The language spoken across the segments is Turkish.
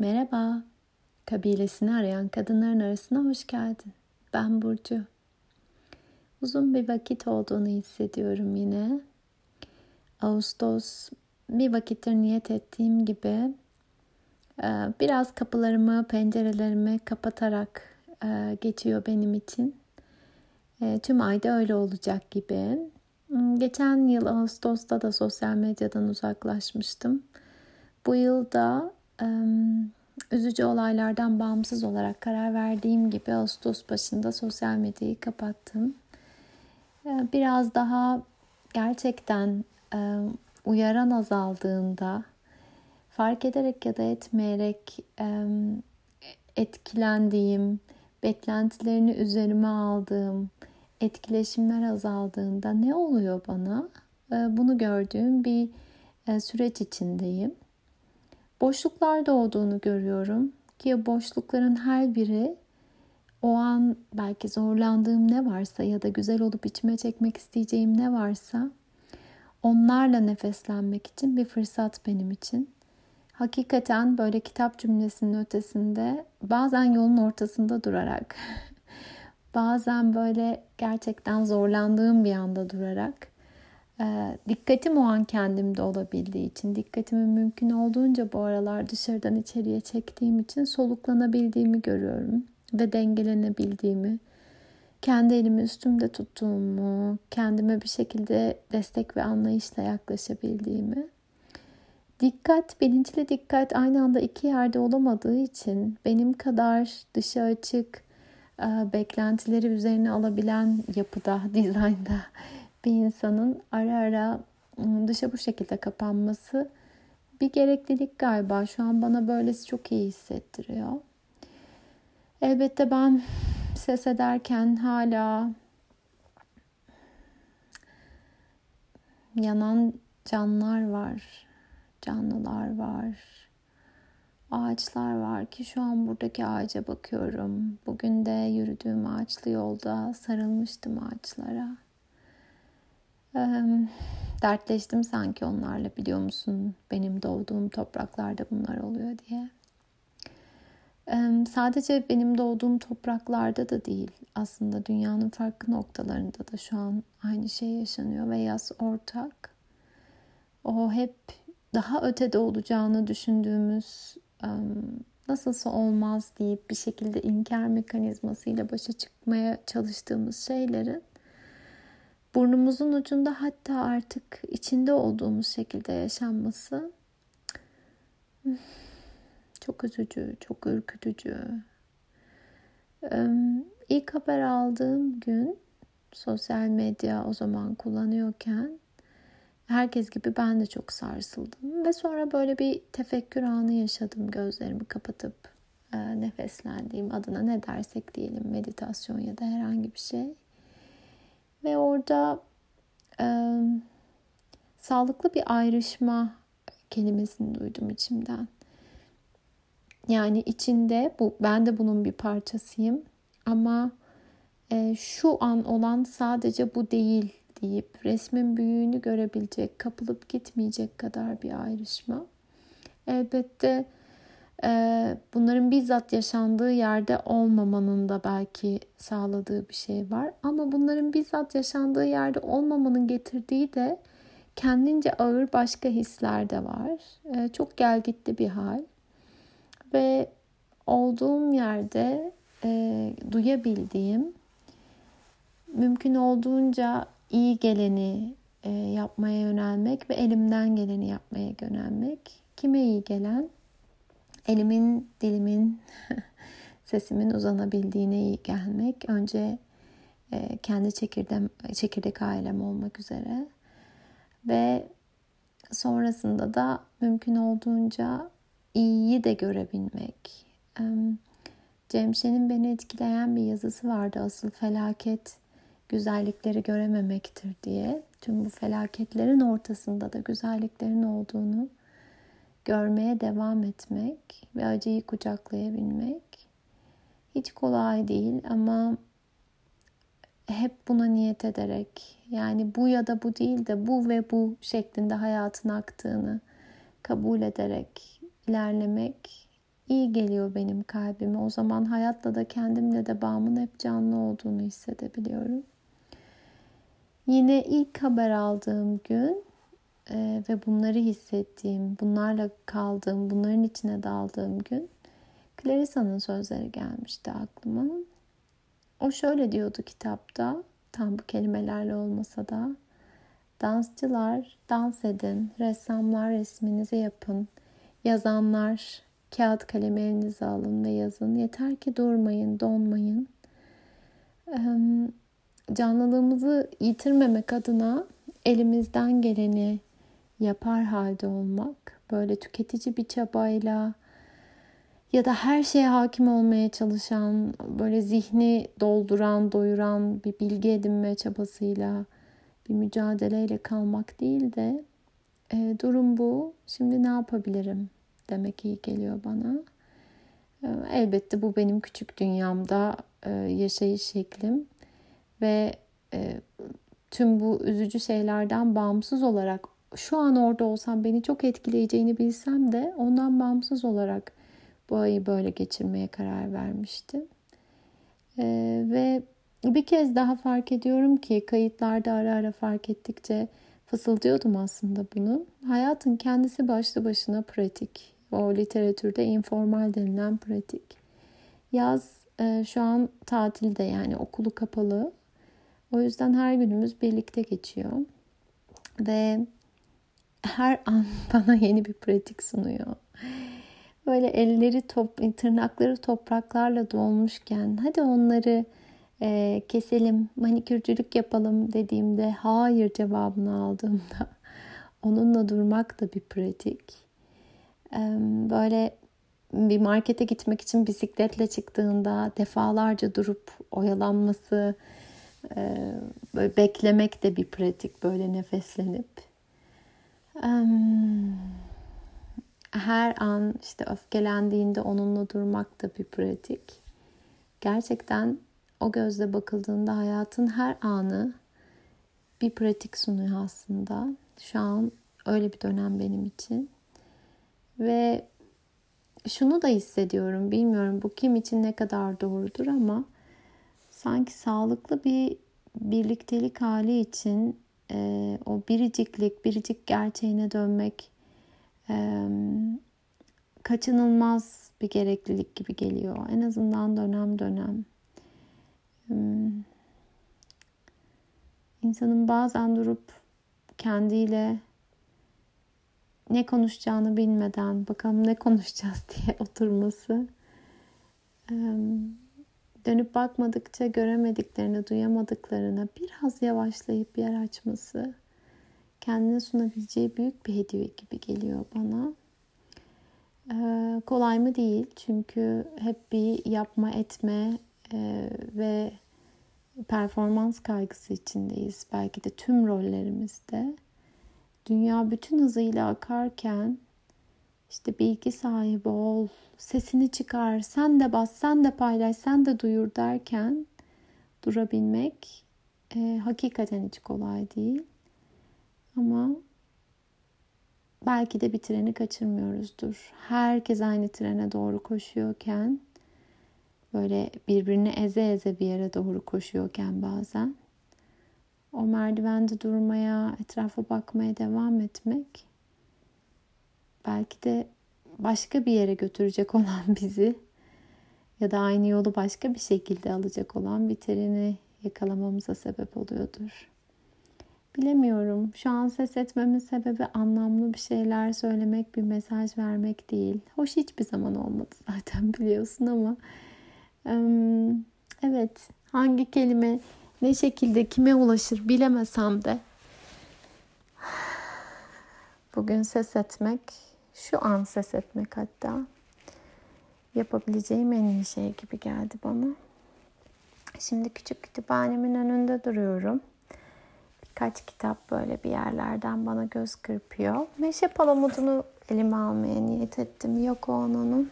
Merhaba, kabilesini arayan kadınların arasına hoş geldin. Ben Burcu. Uzun bir vakit olduğunu hissediyorum yine. Ağustos bir vakittir niyet ettiğim gibi e, biraz kapılarımı, pencerelerimi kapatarak e, geçiyor benim için. E, tüm ayda öyle olacak gibi. Hmm, geçen yıl Ağustos'ta da sosyal medyadan uzaklaşmıştım. Bu yılda üzücü olaylardan bağımsız olarak karar verdiğim gibi Ağustos başında sosyal medyayı kapattım. Biraz daha gerçekten uyaran azaldığında fark ederek ya da etmeyerek etkilendiğim, beklentilerini üzerime aldığım, etkileşimler azaldığında ne oluyor bana? Bunu gördüğüm bir süreç içindeyim boşluklar doğduğunu görüyorum. Ki boşlukların her biri o an belki zorlandığım ne varsa ya da güzel olup içime çekmek isteyeceğim ne varsa onlarla nefeslenmek için bir fırsat benim için. Hakikaten böyle kitap cümlesinin ötesinde bazen yolun ortasında durarak bazen böyle gerçekten zorlandığım bir anda durarak dikkatim o an kendimde olabildiği için, dikkatimi mümkün olduğunca bu aralar dışarıdan içeriye çektiğim için soluklanabildiğimi görüyorum ve dengelenebildiğimi, kendi elimi üstümde tuttuğumu, kendime bir şekilde destek ve anlayışla yaklaşabildiğimi. Dikkat, bilinçli dikkat aynı anda iki yerde olamadığı için benim kadar dışa açık, e, beklentileri üzerine alabilen yapıda, dizaynda bir insanın ara ara ıı, dışa bu şekilde kapanması bir gereklilik galiba. Şu an bana böylesi çok iyi hissettiriyor. Elbette ben ses ederken hala yanan canlar var, canlılar var, ağaçlar var ki şu an buradaki ağaca bakıyorum. Bugün de yürüdüğüm ağaçlı yolda sarılmıştım ağaçlara dertleştim sanki onlarla biliyor musun benim doğduğum topraklarda bunlar oluyor diye. Sadece benim doğduğum topraklarda da değil aslında dünyanın farklı noktalarında da şu an aynı şey yaşanıyor ve yaz ortak. O hep daha ötede olacağını düşündüğümüz nasılsa olmaz deyip bir şekilde inkar mekanizmasıyla başa çıkmaya çalıştığımız şeylerin burnumuzun ucunda hatta artık içinde olduğumuz şekilde yaşanması çok üzücü, çok ürkütücü. İlk haber aldığım gün sosyal medya o zaman kullanıyorken herkes gibi ben de çok sarsıldım ve sonra böyle bir tefekkür anı yaşadım gözlerimi kapatıp nefeslendiğim adına ne dersek diyelim meditasyon ya da herhangi bir şey. Ve orada e, sağlıklı bir ayrışma kelimesini duydum içimden. Yani içinde bu ben de bunun bir parçasıyım ama e, şu an olan sadece bu değil deyip resmin büyüğünü görebilecek, kapılıp gitmeyecek kadar bir ayrışma. Elbette bunların bizzat yaşandığı yerde olmamanın da belki sağladığı bir şey var. Ama bunların bizzat yaşandığı yerde olmamanın getirdiği de kendince ağır başka hisler de var. Ee, çok gel gitti bir hal. Ve olduğum yerde e, duyabildiğim mümkün olduğunca iyi geleni e, yapmaya yönelmek ve elimden geleni yapmaya yönelmek. Kime iyi gelen? Elimin, dilimin, sesimin uzanabildiğine iyi gelmek. Önce e, kendi çekirdem, çekirdek ailem olmak üzere. Ve sonrasında da mümkün olduğunca iyiyi de görebilmek. Cemşen'in beni etkileyen bir yazısı vardı. Asıl felaket güzellikleri görememektir diye. Tüm bu felaketlerin ortasında da güzelliklerin olduğunu görmeye devam etmek ve acıyı kucaklayabilmek hiç kolay değil ama hep buna niyet ederek yani bu ya da bu değil de bu ve bu şeklinde hayatın aktığını kabul ederek ilerlemek iyi geliyor benim kalbime. O zaman hayatla da kendimle de bağımın hep canlı olduğunu hissedebiliyorum. Yine ilk haber aldığım gün e, ve bunları hissettiğim, bunlarla kaldığım, bunların içine daldığım gün Clarissa'nın sözleri gelmişti aklıma. O şöyle diyordu kitapta, tam bu kelimelerle olmasa da. Dansçılar dans edin, ressamlar resminizi yapın, yazanlar kağıt kalem elinize alın ve yazın. Yeter ki durmayın, donmayın. Canlılığımızı yitirmemek adına elimizden geleni yapar halde olmak, böyle tüketici bir çabayla ya da her şeye hakim olmaya çalışan, böyle zihni dolduran, doyuran bir bilgi edinme çabasıyla bir mücadeleyle kalmak değil de e, durum bu. Şimdi ne yapabilirim demek iyi geliyor bana. E, elbette bu benim küçük dünyamda e, yaşayış şeklim ve e, tüm bu üzücü şeylerden bağımsız olarak şu an orada olsam beni çok etkileyeceğini bilsem de ondan bağımsız olarak bu ayı böyle geçirmeye karar vermiştim. Ee, ve bir kez daha fark ediyorum ki kayıtlarda ara ara fark ettikçe fısıldıyordum aslında bunu. Hayatın kendisi başlı başına pratik. O literatürde informal denilen pratik. Yaz e, şu an tatilde yani okulu kapalı. O yüzden her günümüz birlikte geçiyor. Ve her an bana yeni bir pratik sunuyor. Böyle elleri top, tırnakları topraklarla dolmuşken hadi onları e, keselim, manikürcülük yapalım dediğimde hayır cevabını aldığımda onunla durmak da bir pratik. E, böyle bir markete gitmek için bisikletle çıktığında defalarca durup oyalanması, e, böyle beklemek de bir pratik böyle nefeslenip. Her an işte öfkelendiğinde onunla durmak da bir pratik. Gerçekten o gözle bakıldığında hayatın her anı bir pratik sunuyor aslında. Şu an öyle bir dönem benim için. Ve şunu da hissediyorum. Bilmiyorum bu kim için ne kadar doğrudur ama sanki sağlıklı bir birliktelik hali için e, o biriciklik, biricik gerçeğine dönmek e, kaçınılmaz bir gereklilik gibi geliyor. En azından dönem dönem. E, insanın bazen durup kendiyle ne konuşacağını bilmeden bakalım ne konuşacağız diye oturması dönüp bakmadıkça göremediklerini, duyamadıklarına biraz yavaşlayıp yer açması kendine sunabileceği büyük bir hediye gibi geliyor bana. Ee, kolay mı değil çünkü hep bir yapma etme e, ve performans kaygısı içindeyiz. Belki de tüm rollerimizde. Dünya bütün hızıyla akarken işte bilgi sahibi ol, sesini çıkar, sen de bas, sen de paylaş, sen de duyur derken durabilmek e, hakikaten hiç kolay değil. Ama belki de bir treni kaçırmıyoruzdur. Herkes aynı trene doğru koşuyorken böyle birbirini eze eze bir yere doğru koşuyorken bazen o merdivende durmaya, etrafa bakmaya devam etmek belki de başka bir yere götürecek olan bizi ya da aynı yolu başka bir şekilde alacak olan bir treni yakalamamıza sebep oluyordur. Bilemiyorum. Şu an ses etmemin sebebi anlamlı bir şeyler söylemek, bir mesaj vermek değil. Hoş hiçbir zaman olmadı zaten biliyorsun ama evet hangi kelime ne şekilde kime ulaşır bilemesem de bugün ses etmek, şu an ses etmek hatta yapabileceğim en iyi şey gibi geldi bana. Şimdi küçük kütüphanemin önünde duruyorum birkaç kitap böyle bir yerlerden bana göz kırpıyor. Meşe palamudunu elime almaya niyet ettim. Yok o onun.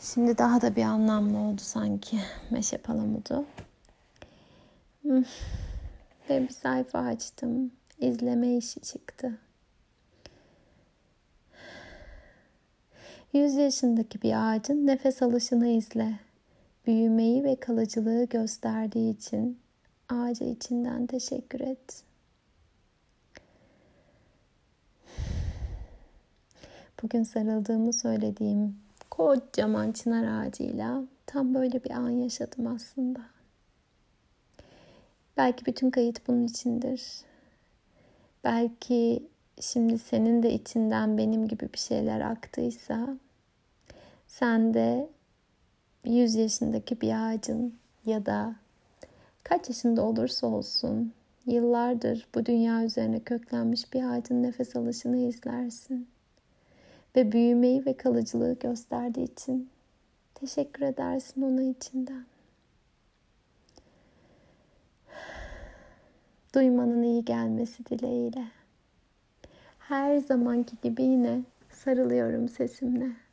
Şimdi daha da bir anlamlı oldu sanki meşe palamudu. Ve bir sayfa açtım. İzleme işi çıktı. 100 yaşındaki bir ağacın nefes alışını izle. Büyümeyi ve kalıcılığı gösterdiği için ağaca içinden teşekkür et. Bugün sarıldığımı söylediğim kocaman çınar ağacıyla tam böyle bir an yaşadım aslında. Belki bütün kayıt bunun içindir. Belki şimdi senin de içinden benim gibi bir şeyler aktıysa sen de 100 yaşındaki bir ağacın ya da kaç yaşında olursa olsun yıllardır bu dünya üzerine köklenmiş bir ağacın nefes alışını izlersin. Ve büyümeyi ve kalıcılığı gösterdiği için teşekkür edersin ona içinden. Duymanın iyi gelmesi dileğiyle. Her zamanki gibi yine sarılıyorum sesimle.